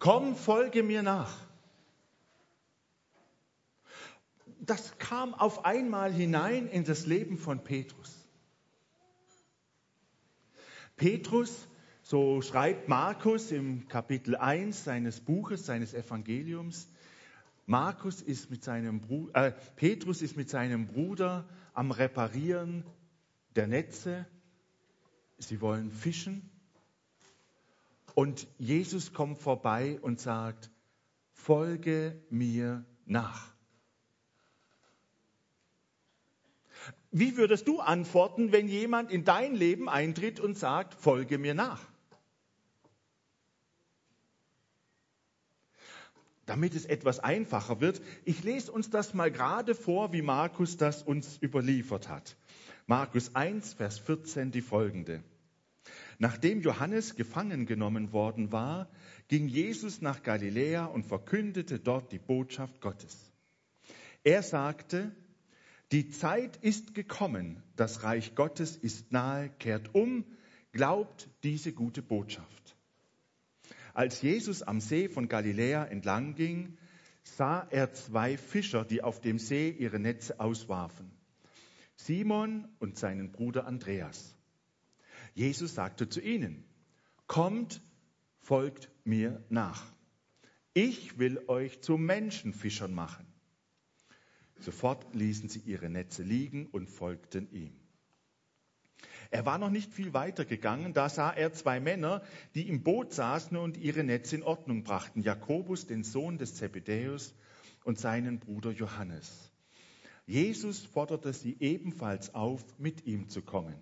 komm, folge mir nach. Das kam auf einmal hinein in das Leben von Petrus. Petrus, so schreibt Markus im Kapitel 1 seines Buches, seines Evangeliums, Markus ist mit seinem Bruder, äh, Petrus ist mit seinem Bruder am Reparieren der Netze. Sie wollen fischen. Und Jesus kommt vorbei und sagt, folge mir nach. Wie würdest du antworten, wenn jemand in dein Leben eintritt und sagt, folge mir nach? Damit es etwas einfacher wird, ich lese uns das mal gerade vor, wie Markus das uns überliefert hat. Markus 1, Vers 14 die folgende. Nachdem Johannes gefangen genommen worden war, ging Jesus nach Galiläa und verkündete dort die Botschaft Gottes. Er sagte, die Zeit ist gekommen, das Reich Gottes ist nahe, kehrt um, glaubt diese gute Botschaft. Als Jesus am See von Galiläa entlang ging, sah er zwei Fischer, die auf dem See ihre Netze auswarfen. Simon und seinen Bruder Andreas. Jesus sagte zu ihnen, kommt, folgt mir nach. Ich will euch zu Menschenfischern machen. Sofort ließen sie ihre Netze liegen und folgten ihm. Er war noch nicht viel weiter gegangen, da sah er zwei Männer, die im Boot saßen und ihre Netze in Ordnung brachten. Jakobus, den Sohn des Zebedäus, und seinen Bruder Johannes. Jesus forderte sie ebenfalls auf, mit ihm zu kommen.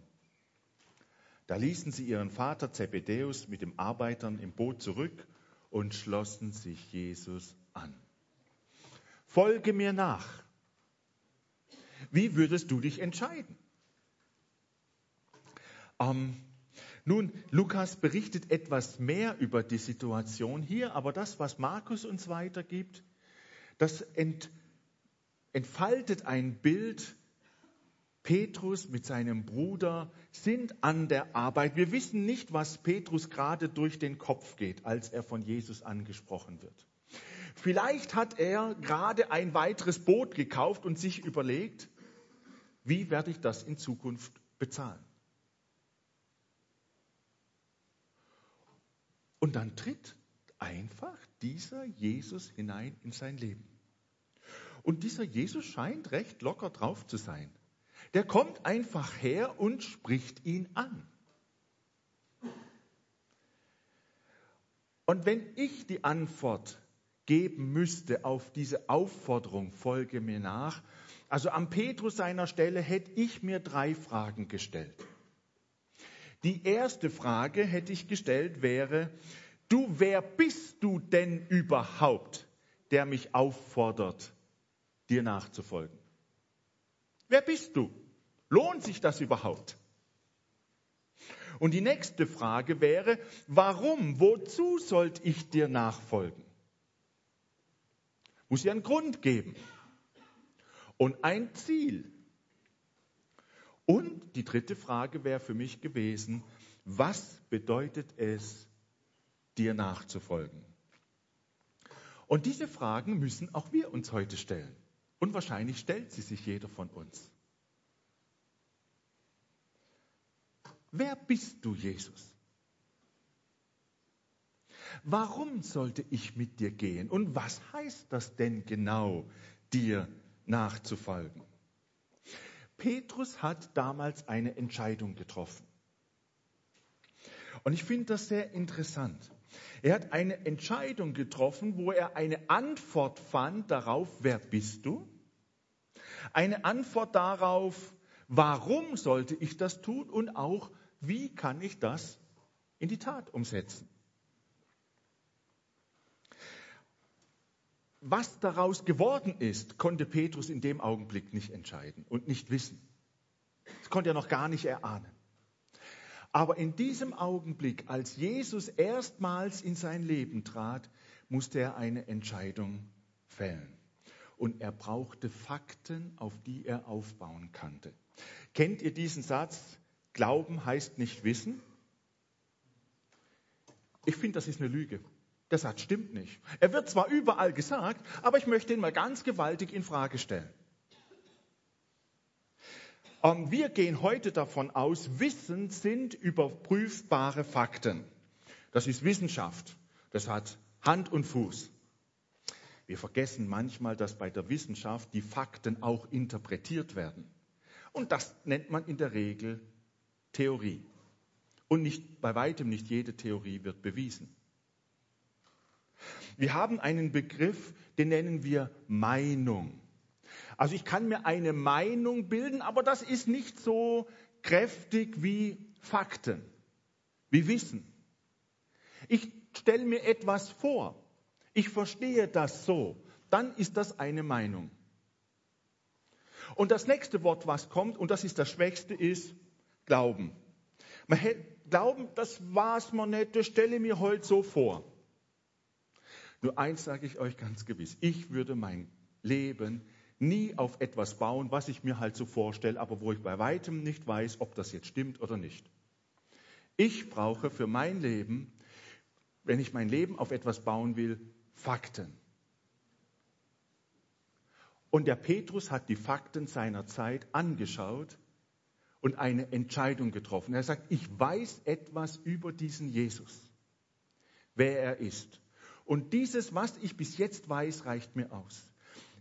Da ließen sie ihren Vater Zebedäus mit den Arbeitern im Boot zurück und schlossen sich Jesus an. Folge mir nach, wie würdest du dich entscheiden? Ähm, nun, Lukas berichtet etwas mehr über die Situation hier, aber das, was Markus uns weitergibt, das ent, entfaltet ein Bild. Petrus mit seinem Bruder sind an der Arbeit. Wir wissen nicht, was Petrus gerade durch den Kopf geht, als er von Jesus angesprochen wird. Vielleicht hat er gerade ein weiteres Boot gekauft und sich überlegt, wie werde ich das in Zukunft bezahlen? Und dann tritt einfach dieser Jesus hinein in sein Leben. Und dieser Jesus scheint recht locker drauf zu sein. Der kommt einfach her und spricht ihn an. Und wenn ich die Antwort geben müsste auf diese Aufforderung, folge mir nach, also am Petrus seiner Stelle hätte ich mir drei Fragen gestellt. Die erste Frage hätte ich gestellt wäre, du, wer bist du denn überhaupt, der mich auffordert, dir nachzufolgen? Wer bist du? Lohnt sich das überhaupt? Und die nächste Frage wäre, warum, wozu sollte ich dir nachfolgen? Muss ja einen Grund geben und ein Ziel. Und die dritte Frage wäre für mich gewesen, was bedeutet es, dir nachzufolgen? Und diese Fragen müssen auch wir uns heute stellen. Und wahrscheinlich stellt sie sich jeder von uns. Wer bist du, Jesus? Warum sollte ich mit dir gehen? Und was heißt das denn genau, dir nachzufolgen. Petrus hat damals eine Entscheidung getroffen. Und ich finde das sehr interessant. Er hat eine Entscheidung getroffen, wo er eine Antwort fand darauf, wer bist du? Eine Antwort darauf, warum sollte ich das tun und auch, wie kann ich das in die Tat umsetzen? Was daraus geworden ist, konnte Petrus in dem Augenblick nicht entscheiden und nicht wissen. Das konnte er noch gar nicht erahnen. Aber in diesem Augenblick, als Jesus erstmals in sein Leben trat, musste er eine Entscheidung fällen. Und er brauchte Fakten, auf die er aufbauen konnte. Kennt ihr diesen Satz? Glauben heißt nicht wissen. Ich finde, das ist eine Lüge. Der Satz stimmt nicht. Er wird zwar überall gesagt, aber ich möchte ihn mal ganz gewaltig in Frage stellen. Ähm, wir gehen heute davon aus, Wissen sind überprüfbare Fakten. Das ist Wissenschaft. Das hat Hand und Fuß. Wir vergessen manchmal, dass bei der Wissenschaft die Fakten auch interpretiert werden. Und das nennt man in der Regel Theorie. Und nicht, bei weitem nicht jede Theorie wird bewiesen. Wir haben einen Begriff, den nennen wir Meinung. Also ich kann mir eine Meinung bilden, aber das ist nicht so kräftig wie Fakten, wie Wissen. Ich stelle mir etwas vor, ich verstehe das so, dann ist das eine Meinung. Und das nächste Wort, was kommt, und das ist das Schwächste, ist Glauben. Man Glauben, das war's mir nicht, das stelle mir heute so vor. Nur eins sage ich euch ganz gewiss. Ich würde mein Leben nie auf etwas bauen, was ich mir halt so vorstelle, aber wo ich bei weitem nicht weiß, ob das jetzt stimmt oder nicht. Ich brauche für mein Leben, wenn ich mein Leben auf etwas bauen will, Fakten. Und der Petrus hat die Fakten seiner Zeit angeschaut und eine Entscheidung getroffen. Er sagt, ich weiß etwas über diesen Jesus, wer er ist. Und dieses, was ich bis jetzt weiß, reicht mir aus.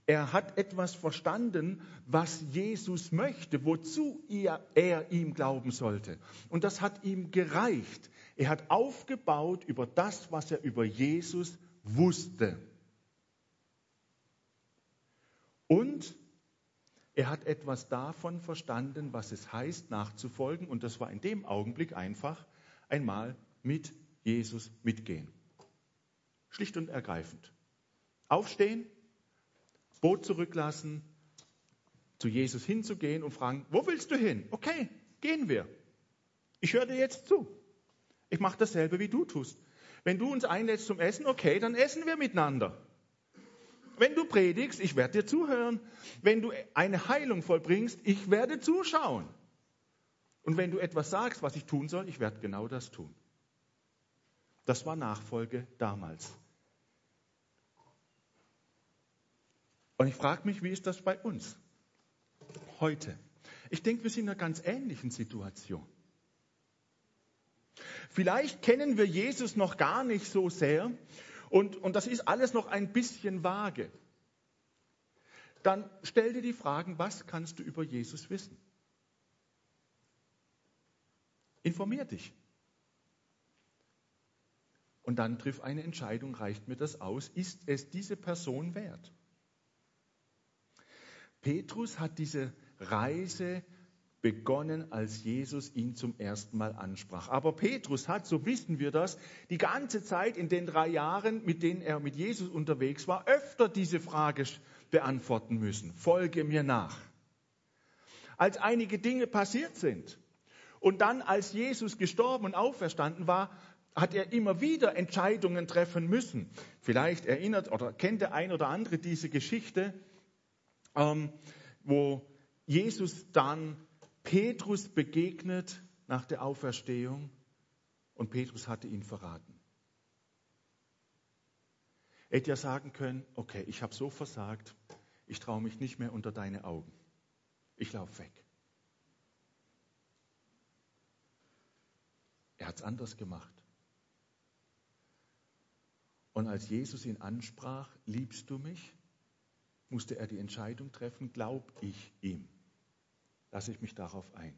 Er hat etwas verstanden, was Jesus möchte, wozu er, er, ihm glauben sollte. Und das hat ihm gereicht. Er hat aufgebaut über das, was er über Jesus wusste. Und er hat etwas davon verstanden, was es heißt, nachzufolgen. Und das war in dem Augenblick einfach einmal mit Jesus mitgehen. Schlicht und ergreifend. Aufstehen, Boot zurücklassen, zu Jesus hinzugehen und fragen, wo willst du hin? Okay, gehen wir. Ich höre dir jetzt zu. Ich mache dasselbe, wie du tust. Wenn du uns einlädst zum Essen, okay, dann essen wir miteinander. Wenn du predigst, ich werde dir zuhören. Wenn du eine Heilung vollbringst, ich werde zuschauen. Und wenn du etwas sagst, was ich tun soll, ich werde genau das tun. Das war Nachfolge damals. Und ich frage mich, wie ist das bei uns heute? Ich denke, wir sind in einer ganz ähnlichen Situation. Vielleicht kennen wir Jesus noch gar nicht so sehr und, und das ist alles noch ein bisschen vage. Dann stell dir die Fragen, was kannst du über Jesus wissen? Informier dich. Und dann triff eine Entscheidung, reicht mir das aus? Ist es diese Person wert? Petrus hat diese Reise begonnen, als Jesus ihn zum ersten Mal ansprach. Aber Petrus hat, so wissen wir das, die ganze Zeit in den drei Jahren, mit denen er mit Jesus unterwegs war, öfter diese Frage beantworten müssen. Folge mir nach. Als einige Dinge passiert sind und dann, als Jesus gestorben und auferstanden war, hat er immer wieder Entscheidungen treffen müssen. Vielleicht erinnert oder kennt der ein oder andere diese Geschichte, ähm, wo Jesus dann Petrus begegnet nach der Auferstehung und Petrus hatte ihn verraten. Er hätte ja sagen können, okay, ich habe so versagt, ich traue mich nicht mehr unter deine Augen. Ich laufe weg. Er hat es anders gemacht. Und als Jesus ihn ansprach, liebst du mich, musste er die Entscheidung treffen, glaub ich ihm lasse ich mich darauf ein.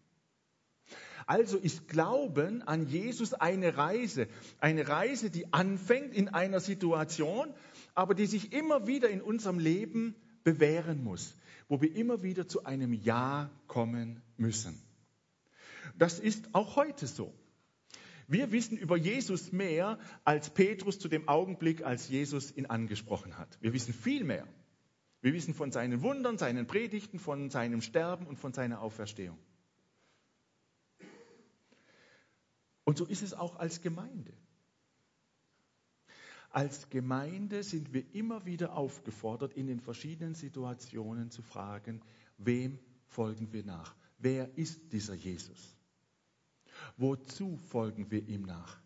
Also ist Glauben an Jesus eine Reise, eine Reise, die anfängt in einer Situation, aber die sich immer wieder in unserem Leben bewähren muss, wo wir immer wieder zu einem Ja kommen müssen. Das ist auch heute so. Wir wissen über Jesus mehr als Petrus zu dem Augenblick, als Jesus ihn angesprochen hat. Wir wissen viel mehr. Wir wissen von seinen Wundern, seinen Predigten, von seinem Sterben und von seiner Auferstehung. Und so ist es auch als Gemeinde. Als Gemeinde sind wir immer wieder aufgefordert, in den verschiedenen Situationen zu fragen, wem folgen wir nach? Wer ist dieser Jesus? Wozu folgen wir ihm nach?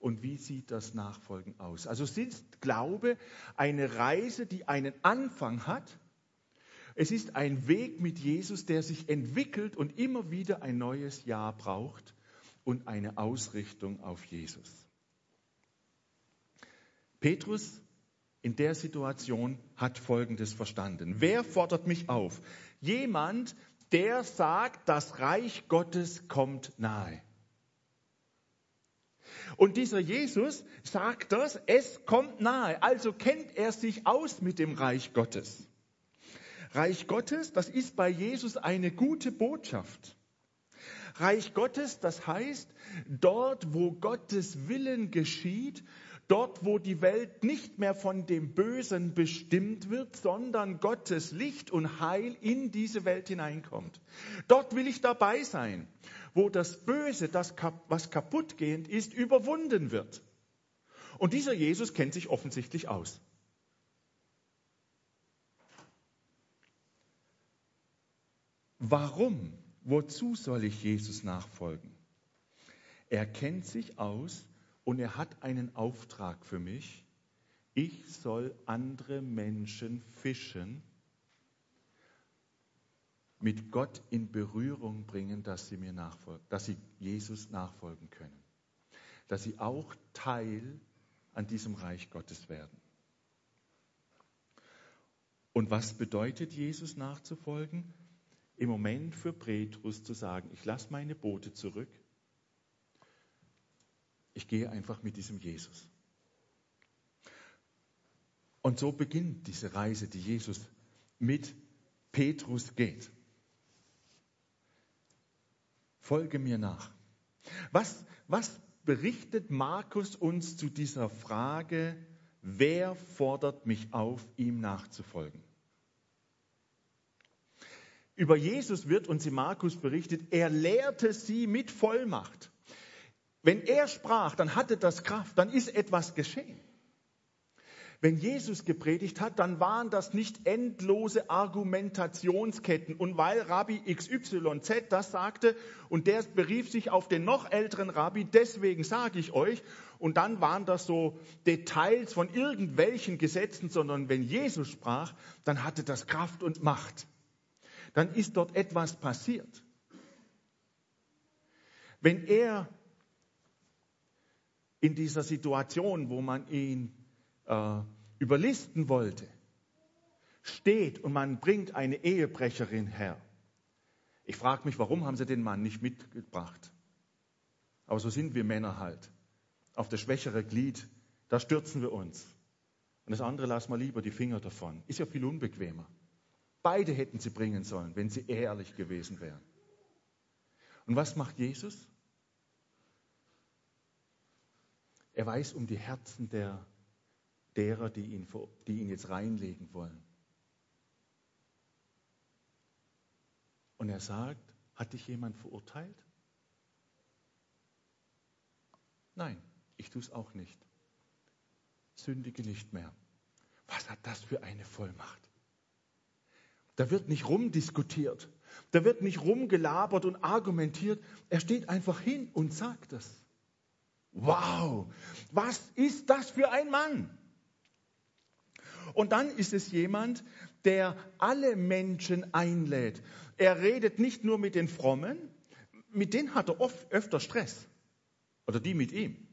Und wie sieht das Nachfolgen aus? Also ist Glaube eine Reise, die einen Anfang hat. Es ist ein Weg mit Jesus, der sich entwickelt und immer wieder ein neues Jahr braucht und eine Ausrichtung auf Jesus. Petrus in der Situation hat Folgendes verstanden. Wer fordert mich auf? Jemand, der sagt, das Reich Gottes kommt nahe. Und dieser Jesus sagt das, es kommt nahe. Also kennt er sich aus mit dem Reich Gottes. Reich Gottes, das ist bei Jesus eine gute Botschaft. Reich Gottes, das heißt, dort, wo Gottes Willen geschieht, dort, wo die Welt nicht mehr von dem Bösen bestimmt wird, sondern Gottes Licht und Heil in diese Welt hineinkommt. Dort will ich dabei sein wo das Böse, das, was kaputtgehend ist, überwunden wird. Und dieser Jesus kennt sich offensichtlich aus. Warum? Wozu soll ich Jesus nachfolgen? Er kennt sich aus und er hat einen Auftrag für mich. Ich soll andere Menschen fischen mit Gott in Berührung bringen, dass sie mir nachfolgen, dass sie Jesus nachfolgen können. Dass sie auch Teil an diesem Reich Gottes werden. Und was bedeutet Jesus nachzufolgen? Im Moment für Petrus zu sagen, ich lasse meine Boote zurück. Ich gehe einfach mit diesem Jesus. Und so beginnt diese Reise, die Jesus mit Petrus geht. Folge mir nach. Was, was berichtet Markus uns zu dieser Frage, wer fordert mich auf, ihm nachzufolgen? Über Jesus wird uns in Markus berichtet, er lehrte sie mit Vollmacht. Wenn er sprach, dann hatte das Kraft, dann ist etwas geschehen. Wenn Jesus gepredigt hat, dann waren das nicht endlose Argumentationsketten. Und weil Rabbi XYZ das sagte und der berief sich auf den noch älteren Rabbi, deswegen sage ich euch, und dann waren das so Details von irgendwelchen Gesetzen, sondern wenn Jesus sprach, dann hatte das Kraft und Macht. Dann ist dort etwas passiert. Wenn er in dieser Situation, wo man ihn äh, überlisten wollte, steht und man bringt eine Ehebrecherin her. Ich frage mich, warum haben sie den Mann nicht mitgebracht? Aber so sind wir Männer halt. Auf das schwächere Glied, da stürzen wir uns. Und das andere lassen wir lieber die Finger davon. Ist ja viel unbequemer. Beide hätten sie bringen sollen, wenn sie ehrlich gewesen wären. Und was macht Jesus? Er weiß um die Herzen der derer, die ihn, die ihn jetzt reinlegen wollen. Und er sagt, hat dich jemand verurteilt? Nein, ich tue es auch nicht. Sündige nicht mehr. Was hat das für eine Vollmacht? Da wird nicht rumdiskutiert, da wird nicht rumgelabert und argumentiert. Er steht einfach hin und sagt es. Wow, was ist das für ein Mann? Und dann ist es jemand, der alle Menschen einlädt. Er redet nicht nur mit den Frommen, mit denen hat er oft öfter Stress. Oder die mit ihm.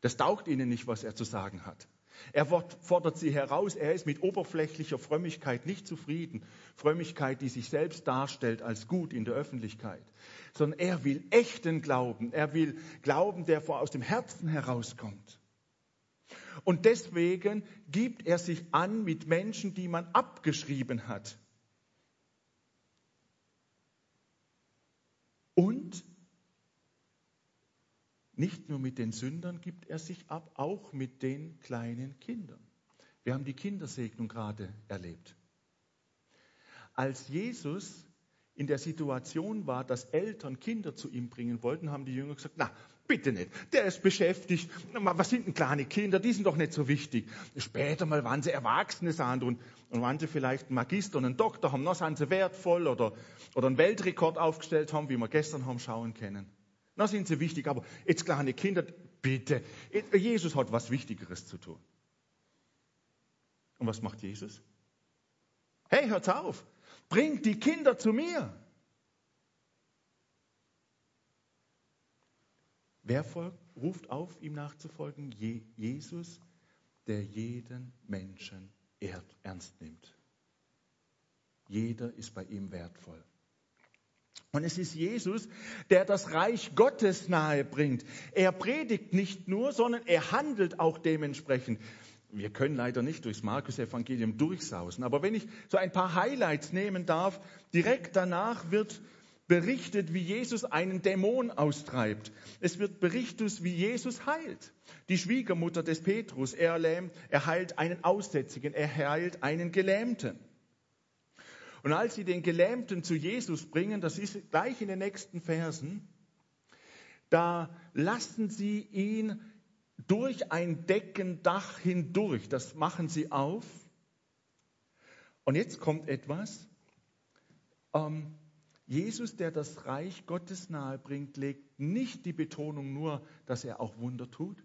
Das taugt ihnen nicht, was er zu sagen hat. Er fordert sie heraus, er ist mit oberflächlicher Frömmigkeit nicht zufrieden. Frömmigkeit, die sich selbst darstellt als gut in der Öffentlichkeit. Sondern er will echten Glauben. Er will Glauben, der aus dem Herzen herauskommt. Und deswegen gibt er sich an mit Menschen, die man abgeschrieben hat. Und nicht nur mit den Sündern gibt er sich ab, auch mit den kleinen Kindern. Wir haben die Kindersegnung gerade erlebt. Als Jesus in der Situation war, dass Eltern Kinder zu ihm bringen wollten, haben die Jünger gesagt, na, bitte nicht, der ist beschäftigt, was sind denn kleine Kinder, die sind doch nicht so wichtig. Später mal, wann sie Erwachsene sind und, und wann sie vielleicht einen Magister und einen Doktor haben, dann sind sie wertvoll oder, oder einen Weltrekord aufgestellt haben, wie wir gestern haben schauen können. Na sind sie wichtig, aber jetzt kleine Kinder, Bitte. Jesus hat was Wichtigeres zu tun. Und was macht Jesus? Hey, hört auf. Bringt die Kinder zu mir. Wer folgt, ruft auf, ihm nachzufolgen? Je, Jesus, der jeden Menschen ernst nimmt. Jeder ist bei ihm wertvoll. Und es ist Jesus, der das Reich Gottes nahe bringt. Er predigt nicht nur, sondern er handelt auch dementsprechend. Wir können leider nicht durchs Markus-Evangelium durchsausen, aber wenn ich so ein paar Highlights nehmen darf, direkt danach wird berichtet, wie Jesus einen Dämon austreibt. Es wird berichtet, wie Jesus heilt. Die Schwiegermutter des Petrus, er, lähmt, er heilt einen Aussätzigen, er heilt einen Gelähmten. Und als sie den Gelähmten zu Jesus bringen, das ist gleich in den nächsten Versen, da lassen sie ihn durch ein Deckendach hindurch. Das machen sie auf. Und jetzt kommt etwas. Ähm, Jesus, der das Reich Gottes nahe bringt, legt nicht die Betonung nur, dass er auch Wunder tut,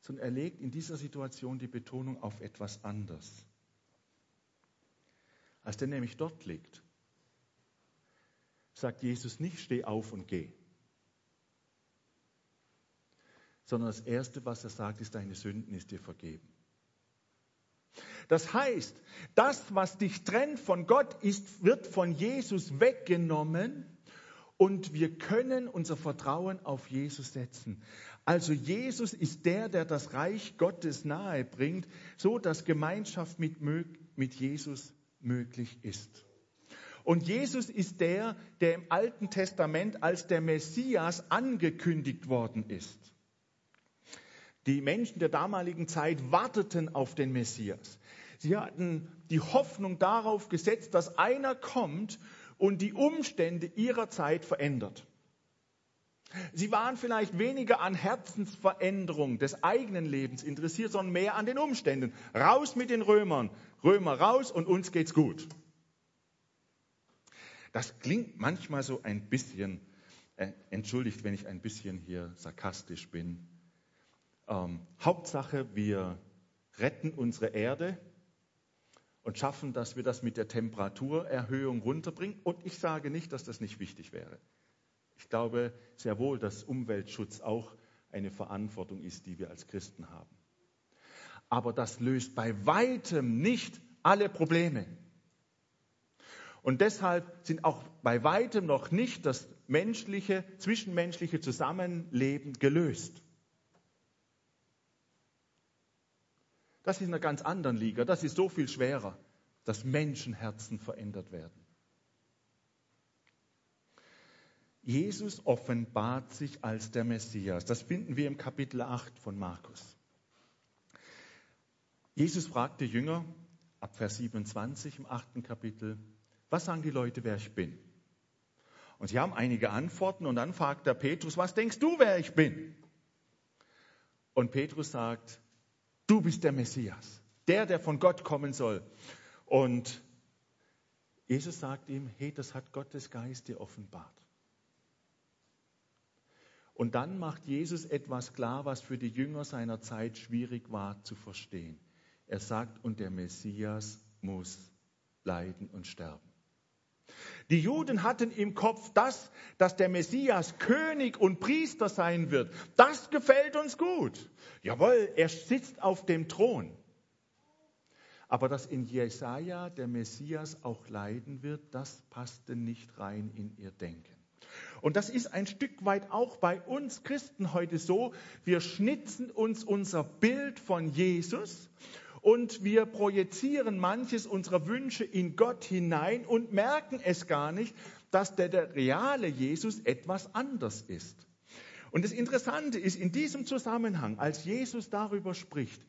sondern er legt in dieser Situation die Betonung auf etwas anderes. Als der nämlich dort liegt, sagt Jesus nicht, steh auf und geh. Sondern das Erste, was er sagt, ist, deine Sünden ist dir vergeben. Das heißt, das, was dich trennt von Gott, ist, wird von Jesus weggenommen und wir können unser Vertrauen auf Jesus setzen. Also Jesus ist der, der das Reich Gottes nahe bringt, so dass Gemeinschaft mit, mit Jesus möglich ist. Und Jesus ist der, der im Alten Testament als der Messias angekündigt worden ist. Die Menschen der damaligen Zeit warteten auf den Messias. Sie hatten die Hoffnung darauf gesetzt, dass einer kommt und die Umstände ihrer Zeit verändert. Sie waren vielleicht weniger an Herzensveränderung des eigenen Lebens interessiert, sondern mehr an den Umständen. Raus mit den Römern, Römer raus und uns geht's gut. Das klingt manchmal so ein bisschen, äh, entschuldigt, wenn ich ein bisschen hier sarkastisch bin. Ähm, Hauptsache, wir retten unsere Erde und schaffen, dass wir das mit der Temperaturerhöhung runterbringen. Und ich sage nicht, dass das nicht wichtig wäre. Ich glaube sehr wohl, dass Umweltschutz auch eine Verantwortung ist, die wir als Christen haben. Aber das löst bei weitem nicht alle Probleme. Und deshalb sind auch bei weitem noch nicht das menschliche, zwischenmenschliche Zusammenleben gelöst. Das ist in einer ganz anderen Liga. Das ist so viel schwerer, dass Menschenherzen verändert werden. Jesus offenbart sich als der Messias. Das finden wir im Kapitel 8 von Markus. Jesus fragt die Jünger ab Vers 27 im achten Kapitel, was sagen die Leute, wer ich bin? Und sie haben einige Antworten und dann fragt der Petrus, was denkst du, wer ich bin? Und Petrus sagt, Du bist der Messias, der, der von Gott kommen soll. Und Jesus sagt ihm, hey, das hat Gottes Geist dir offenbart. Und dann macht Jesus etwas klar, was für die Jünger seiner Zeit schwierig war zu verstehen. Er sagt, und der Messias muss leiden und sterben. Die Juden hatten im Kopf das, dass der Messias König und Priester sein wird. Das gefällt uns gut. Jawohl, er sitzt auf dem Thron. Aber dass in Jesaja der Messias auch leiden wird, das passte nicht rein in ihr Denken. Und das ist ein Stück weit auch bei uns Christen heute so. Wir schnitzen uns unser Bild von Jesus und wir projizieren manches unserer Wünsche in Gott hinein und merken es gar nicht, dass der, der reale Jesus etwas anders ist. Und das Interessante ist, in diesem Zusammenhang, als Jesus darüber spricht,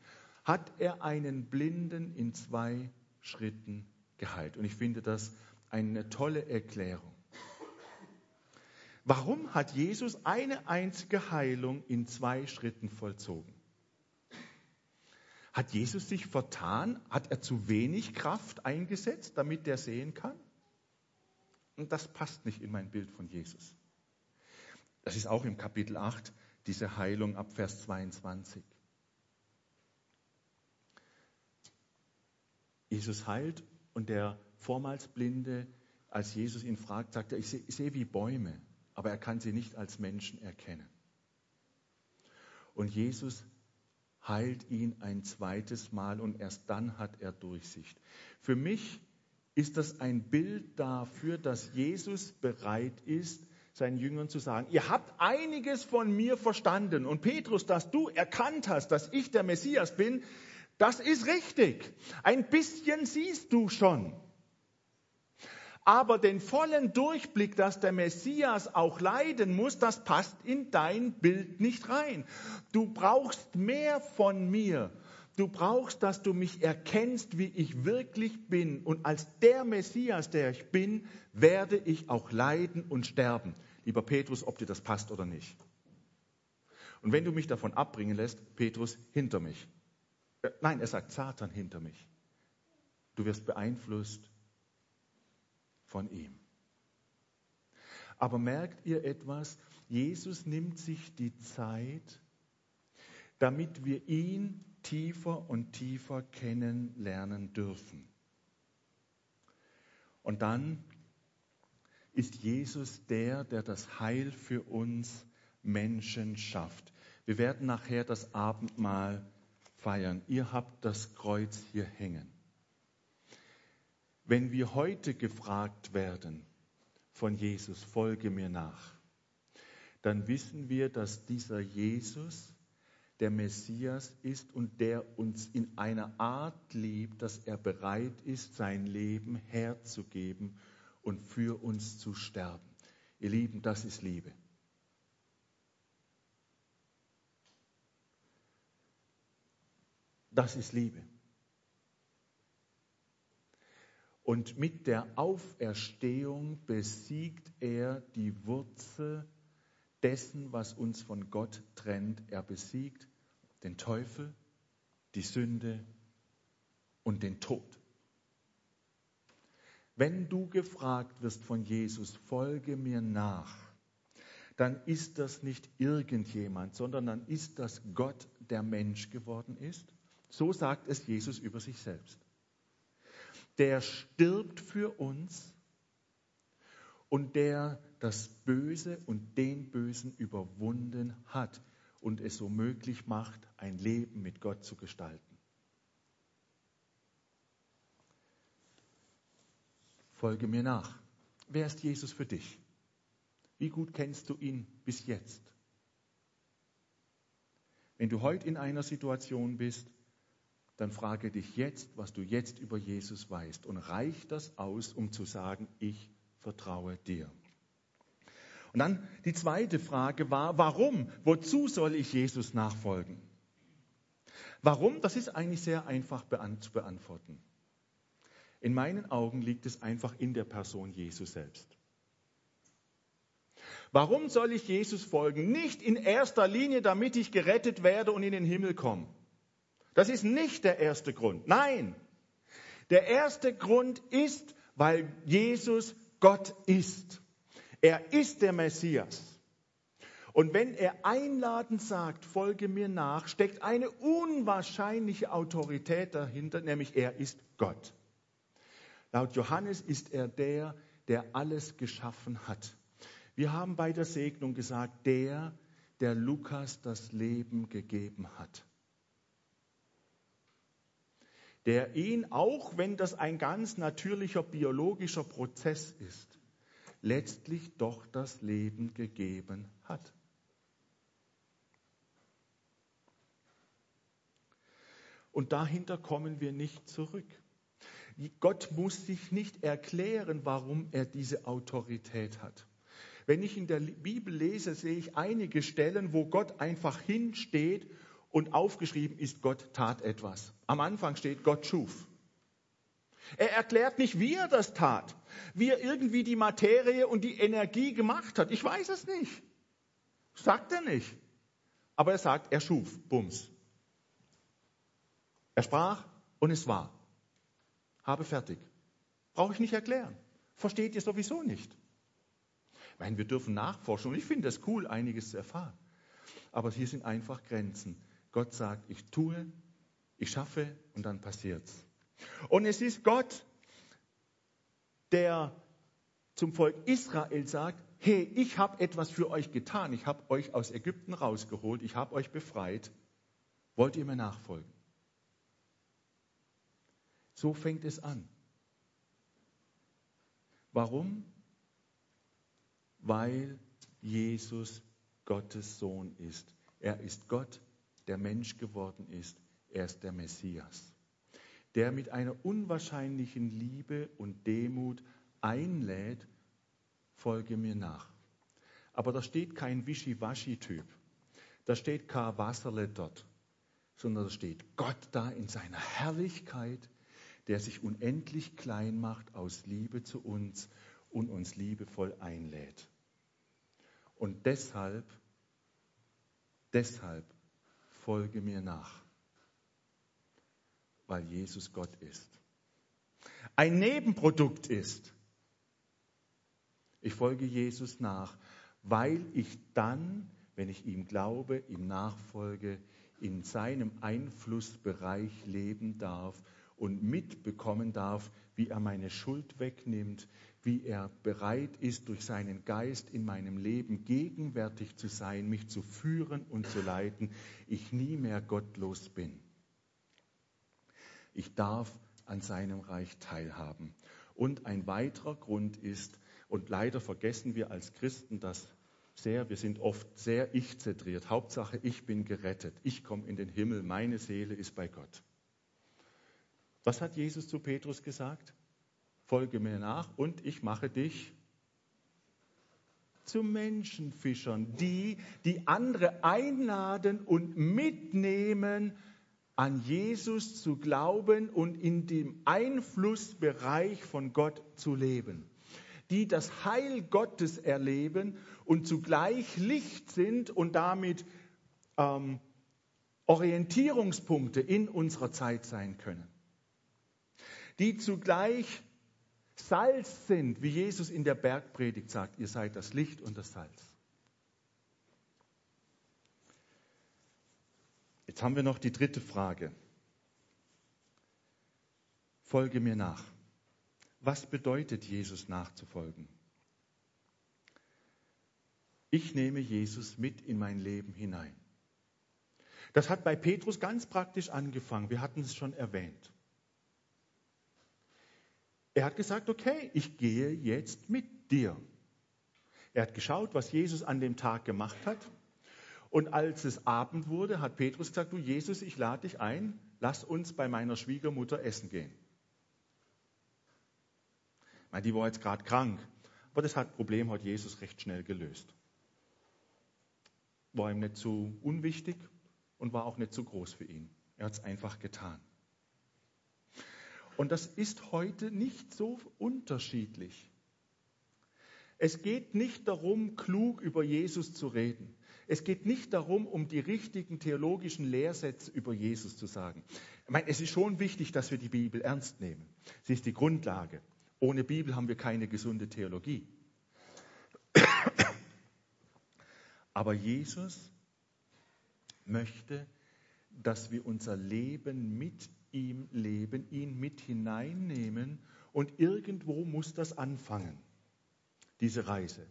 hat er einen Blinden in zwei Schritten geheilt. Und ich finde das eine tolle Erklärung. Warum hat Jesus eine einzige Heilung in zwei Schritten vollzogen? Hat Jesus sich vertan? Hat er zu wenig Kraft eingesetzt, damit er sehen kann? Und das passt nicht in mein Bild von Jesus. Das ist auch im Kapitel 8 diese Heilung ab Vers 22. Jesus heilt und der vormals Blinde, als Jesus ihn fragt, sagt er, ich sehe seh wie Bäume, aber er kann sie nicht als Menschen erkennen. Und Jesus heilt ihn ein zweites Mal und erst dann hat er Durchsicht. Für mich ist das ein Bild dafür, dass Jesus bereit ist, seinen Jüngern zu sagen, ihr habt einiges von mir verstanden und Petrus, dass du erkannt hast, dass ich der Messias bin, das ist richtig. Ein bisschen siehst du schon. Aber den vollen Durchblick, dass der Messias auch leiden muss, das passt in dein Bild nicht rein. Du brauchst mehr von mir. Du brauchst, dass du mich erkennst, wie ich wirklich bin. Und als der Messias, der ich bin, werde ich auch leiden und sterben. Lieber Petrus, ob dir das passt oder nicht. Und wenn du mich davon abbringen lässt, Petrus, hinter mich. Äh, nein, er sagt Satan hinter mich. Du wirst beeinflusst von ihm. Aber merkt ihr etwas? Jesus nimmt sich die Zeit, damit wir ihn tiefer und tiefer kennenlernen dürfen. Und dann ist Jesus der, der das Heil für uns Menschen schafft. Wir werden nachher das Abendmahl feiern. Ihr habt das Kreuz hier hängen. Wenn wir heute gefragt werden von Jesus, folge mir nach, dann wissen wir, dass dieser Jesus der Messias ist und der uns in einer Art liebt, dass er bereit ist, sein Leben herzugeben und für uns zu sterben. Ihr Lieben, das ist Liebe. Das ist Liebe. Und mit der Auferstehung besiegt er die Wurzel dessen, was uns von Gott trennt. Er besiegt den Teufel, die Sünde und den Tod. Wenn du gefragt wirst von Jesus, folge mir nach, dann ist das nicht irgendjemand, sondern dann ist das Gott, der Mensch geworden ist so sagt es Jesus über sich selbst. Der stirbt für uns und der das Böse und den Bösen überwunden hat und es so möglich macht, ein Leben mit Gott zu gestalten. Folge mir nach. Wer ist Jesus für dich? Wie gut kennst du ihn bis jetzt? Wenn du heute in einer Situation bist, dann frage dich jetzt, was du jetzt über Jesus weißt. Und reicht das aus, um zu sagen, ich vertraue dir? Und dann die zweite Frage war, warum? Wozu soll ich Jesus nachfolgen? Warum? Das ist eigentlich sehr einfach zu beantworten. In meinen Augen liegt es einfach in der Person Jesus selbst. Warum soll ich Jesus folgen? Nicht in erster Linie, damit ich gerettet werde und in den Himmel komme. Das ist nicht der erste Grund. Nein, der erste Grund ist, weil Jesus Gott ist. Er ist der Messias. Und wenn er einladend sagt, folge mir nach, steckt eine unwahrscheinliche Autorität dahinter, nämlich er ist Gott. Laut Johannes ist er der, der alles geschaffen hat. Wir haben bei der Segnung gesagt, der, der Lukas das Leben gegeben hat der ihn, auch wenn das ein ganz natürlicher biologischer Prozess ist, letztlich doch das Leben gegeben hat. Und dahinter kommen wir nicht zurück. Gott muss sich nicht erklären, warum er diese Autorität hat. Wenn ich in der Bibel lese, sehe ich einige Stellen, wo Gott einfach hinsteht und aufgeschrieben ist, Gott tat etwas. Am Anfang steht, Gott schuf. Er erklärt nicht, wie er das tat, wie er irgendwie die Materie und die Energie gemacht hat. Ich weiß es nicht. Sagt er nicht. Aber er sagt, er schuf. Bums. Er sprach und es war. Habe fertig. Brauche ich nicht erklären. Versteht ihr sowieso nicht. Ich meine, wir dürfen nachforschen und ich finde es cool, einiges zu erfahren. Aber hier sind einfach Grenzen. Gott sagt, ich tue, ich schaffe und dann passiert's. Und es ist Gott, der zum Volk Israel sagt, hey, ich habe etwas für euch getan, ich habe euch aus Ägypten rausgeholt, ich habe euch befreit, wollt ihr mir nachfolgen? So fängt es an. Warum? Weil Jesus Gottes Sohn ist. Er ist Gott, der Mensch geworden ist. Er ist der Messias, der mit einer unwahrscheinlichen Liebe und Demut einlädt, folge mir nach. Aber da steht kein Wischiwaschi-Typ. Da steht kein Wasserle dort, sondern da steht Gott da in seiner Herrlichkeit, der sich unendlich klein macht aus Liebe zu uns und uns liebevoll einlädt. Und deshalb, deshalb folge mir nach, weil Jesus Gott ist. Ein Nebenprodukt ist, ich folge Jesus nach, weil ich dann, wenn ich ihm glaube, ihm nachfolge, in seinem Einflussbereich leben darf und mitbekommen darf, wie er meine Schuld wegnimmt, wie er bereit ist, durch seinen Geist in meinem Leben gegenwärtig zu sein, mich zu führen und zu leiten, ich nie mehr gottlos bin. Ich darf an seinem Reich teilhaben. Und ein weiterer Grund ist, und leider vergessen wir als Christen das sehr, wir sind oft sehr ich-zentriert. Hauptsache, ich bin gerettet, ich komme in den Himmel, meine Seele ist bei Gott. Was hat Jesus zu Petrus gesagt? Folge mir nach und ich mache dich zu Menschenfischern, die, die andere einladen und mitnehmen, an Jesus zu glauben und in dem Einflussbereich von Gott zu leben die das Heil Gottes erleben und zugleich Licht sind und damit ähm, Orientierungspunkte in unserer Zeit sein können. Die zugleich Salz sind, wie Jesus in der Bergpredigt sagt, ihr seid das Licht und das Salz. Jetzt haben wir noch die dritte Frage. Folge mir nach. Was bedeutet Jesus nachzufolgen? Ich nehme Jesus mit in mein Leben hinein. Das hat bei Petrus ganz praktisch angefangen. Wir hatten es schon erwähnt. Er hat gesagt, okay, ich gehe jetzt mit dir. Er hat geschaut, was Jesus an dem Tag gemacht hat. Und als es Abend wurde, hat Petrus gesagt, du Jesus, ich lade dich ein, lass uns bei meiner Schwiegermutter essen gehen. Meine, die war jetzt gerade krank. Aber das hat Problem hat Jesus recht schnell gelöst. War ihm nicht zu unwichtig und war auch nicht zu groß für ihn. Er hat es einfach getan. Und das ist heute nicht so unterschiedlich. Es geht nicht darum, klug über Jesus zu reden. Es geht nicht darum, um die richtigen theologischen Lehrsätze über Jesus zu sagen. Ich meine, es ist schon wichtig, dass wir die Bibel ernst nehmen. Sie ist die Grundlage. Ohne Bibel haben wir keine gesunde Theologie. Aber Jesus möchte, dass wir unser Leben mit ihm leben, ihn mit hineinnehmen und irgendwo muss das anfangen, diese Reise.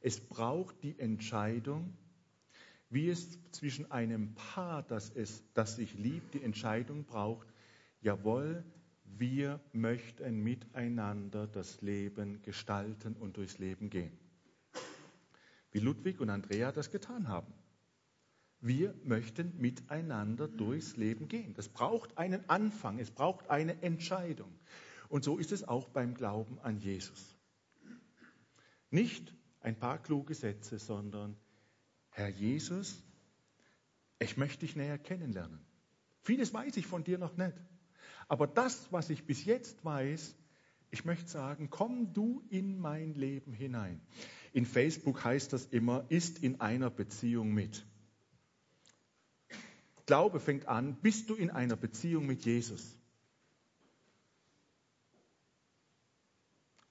Es braucht die Entscheidung, wie es zwischen einem Paar, das, es, das sich liebt, die Entscheidung braucht, jawohl, wir möchten miteinander das Leben gestalten und durchs Leben gehen. Wie Ludwig und Andrea das getan haben. Wir möchten miteinander durchs Leben gehen. Das braucht einen Anfang, es braucht eine Entscheidung. Und so ist es auch beim Glauben an Jesus. Nicht ein paar kluge Sätze, sondern Herr Jesus, ich möchte dich näher kennenlernen. Vieles weiß ich von dir noch nicht. Aber das, was ich bis jetzt weiß, ich möchte sagen, komm du in mein Leben hinein. In Facebook heißt das immer, ist in einer Beziehung mit. Glaube fängt an, bist du in einer Beziehung mit Jesus?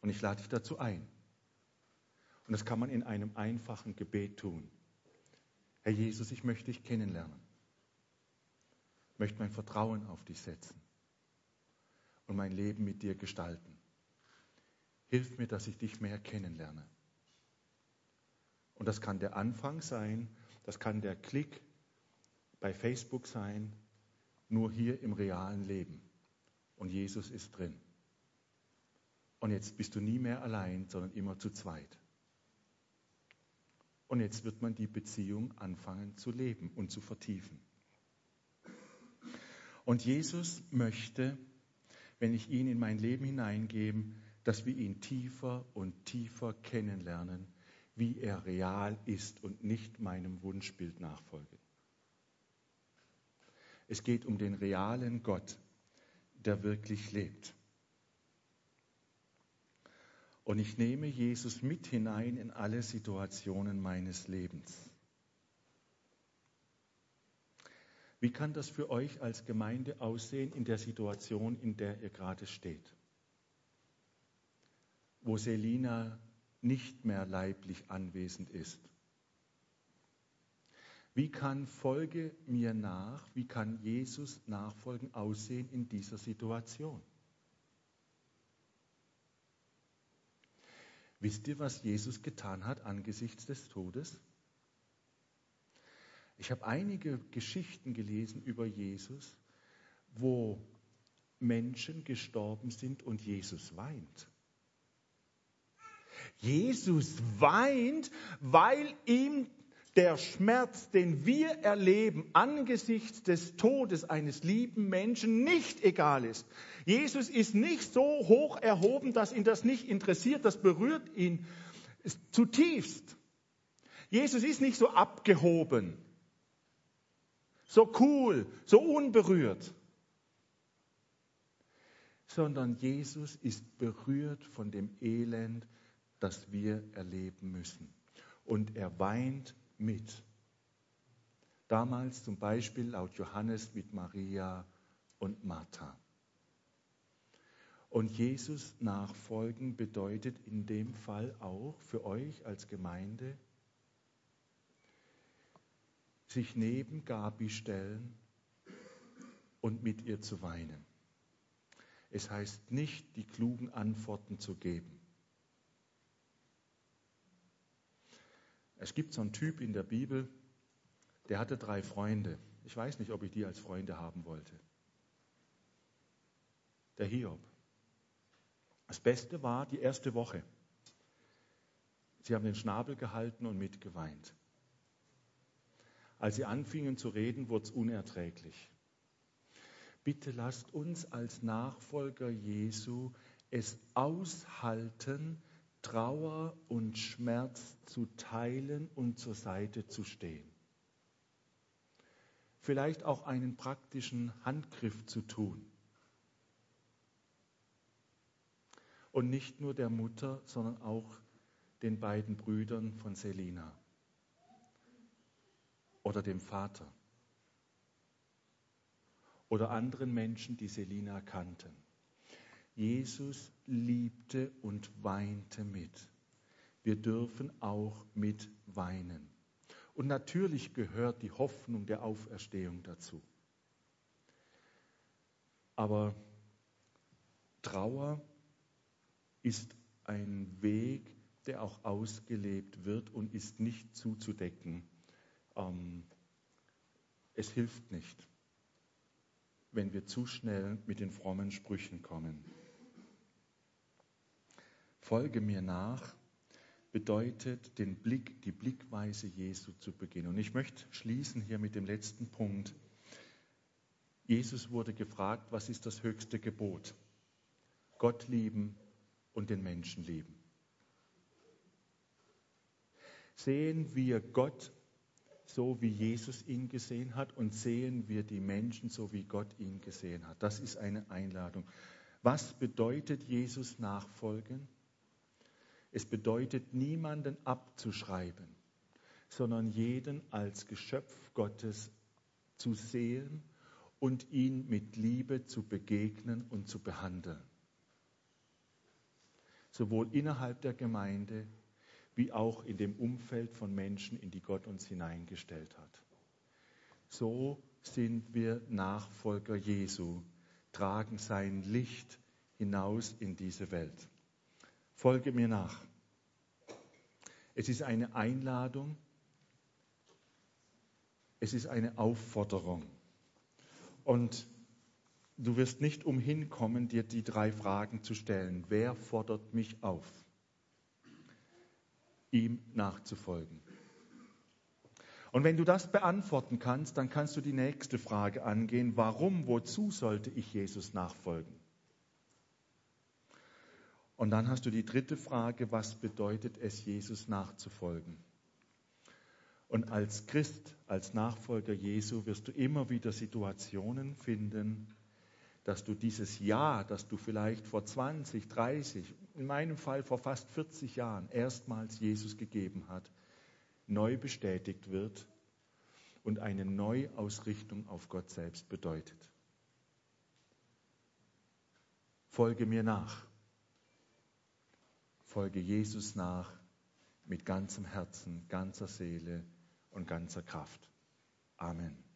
Und ich lade dich dazu ein. Und das kann man in einem einfachen Gebet tun. Herr Jesus, ich möchte dich kennenlernen. Ich möchte mein Vertrauen auf dich setzen und mein Leben mit dir gestalten. Hilf mir, dass ich dich mehr kennenlerne. Und das kann der Anfang sein, das kann der Klick bei Facebook sein, nur hier im realen Leben. Und Jesus ist drin. Und jetzt bist du nie mehr allein, sondern immer zu zweit. Und jetzt wird man die Beziehung anfangen zu leben und zu vertiefen. Und Jesus möchte, wenn ich ihn in mein Leben hineingebe, dass wir ihn tiefer und tiefer kennenlernen, wie er real ist und nicht meinem Wunschbild nachfolge. Es geht um den realen Gott, der wirklich lebt. Und ich nehme Jesus mit hinein in alle Situationen meines Lebens. Wie kann das für euch als Gemeinde aussehen in der Situation, in der ihr gerade steht? Wo Selina nicht mehr leiblich anwesend ist. Wie kann Folge mir nach, wie kann Jesus nachfolgen aussehen in dieser Situation? Wisst ihr, was Jesus getan hat angesichts des Todes? Ich habe einige Geschichten gelesen über Jesus, wo Menschen gestorben sind und Jesus weint. Jesus weint, weil ihm der Schmerz, den wir erleben angesichts des Todes eines lieben Menschen, nicht egal ist. Jesus ist nicht so hoch erhoben, dass ihn das nicht interessiert, das berührt ihn zutiefst. Jesus ist nicht so abgehoben, so cool, so unberührt, sondern Jesus ist berührt von dem Elend, das wir erleben müssen. Und er weint mit. Damals zum Beispiel laut Johannes mit Maria und Martha. Und Jesus nachfolgen bedeutet in dem Fall auch für euch als Gemeinde, sich neben Gabi stellen und mit ihr zu weinen. Es heißt nicht, die klugen Antworten zu geben. Es gibt so einen Typ in der Bibel, der hatte drei Freunde. Ich weiß nicht, ob ich die als Freunde haben wollte. Der Hiob. Das Beste war die erste Woche. Sie haben den Schnabel gehalten und mitgeweint. Als sie anfingen zu reden, wurde es unerträglich. Bitte lasst uns als Nachfolger Jesu es aushalten, Trauer und Schmerz zu teilen und zur Seite zu stehen. Vielleicht auch einen praktischen Handgriff zu tun. Und nicht nur der Mutter, sondern auch den beiden Brüdern von Selina oder dem Vater oder anderen Menschen, die Selina kannten. Jesus liebte und weinte mit. Wir dürfen auch mit weinen. Und natürlich gehört die Hoffnung der Auferstehung dazu. Aber Trauer ist ein Weg, der auch ausgelebt wird und ist nicht zuzudecken. Ähm, es hilft nicht, wenn wir zu schnell mit den frommen Sprüchen kommen. Folge mir nach bedeutet, den Blick, die Blickweise Jesu zu beginnen. Und ich möchte schließen hier mit dem letzten Punkt. Jesus wurde gefragt, was ist das höchste Gebot? Gott lieben und den Menschen lieben. Sehen wir Gott so, wie Jesus ihn gesehen hat und sehen wir die Menschen so, wie Gott ihn gesehen hat. Das ist eine Einladung. Was bedeutet Jesus nachfolgen? Es bedeutet niemanden abzuschreiben, sondern jeden als Geschöpf Gottes zu sehen und ihn mit Liebe zu begegnen und zu behandeln. Sowohl innerhalb der Gemeinde wie auch in dem Umfeld von Menschen, in die Gott uns hineingestellt hat. So sind wir Nachfolger Jesu, tragen sein Licht hinaus in diese Welt. Folge mir nach. Es ist eine Einladung, es ist eine Aufforderung. Und du wirst nicht umhin kommen, dir die drei Fragen zu stellen. Wer fordert mich auf, ihm nachzufolgen? Und wenn du das beantworten kannst, dann kannst du die nächste Frage angehen. Warum, wozu sollte ich Jesus nachfolgen? Und dann hast du die dritte Frage, was bedeutet es, Jesus nachzufolgen? Und als Christ, als Nachfolger Jesu wirst du immer wieder Situationen finden, dass du dieses Ja, das du vielleicht vor 20, 30, in meinem Fall vor fast 40 Jahren erstmals Jesus gegeben hat, neu bestätigt wird und eine Neuausrichtung auf Gott selbst bedeutet. Folge mir nach. Folge Jesus nach mit ganzem Herzen, ganzer Seele und ganzer Kraft. Amen.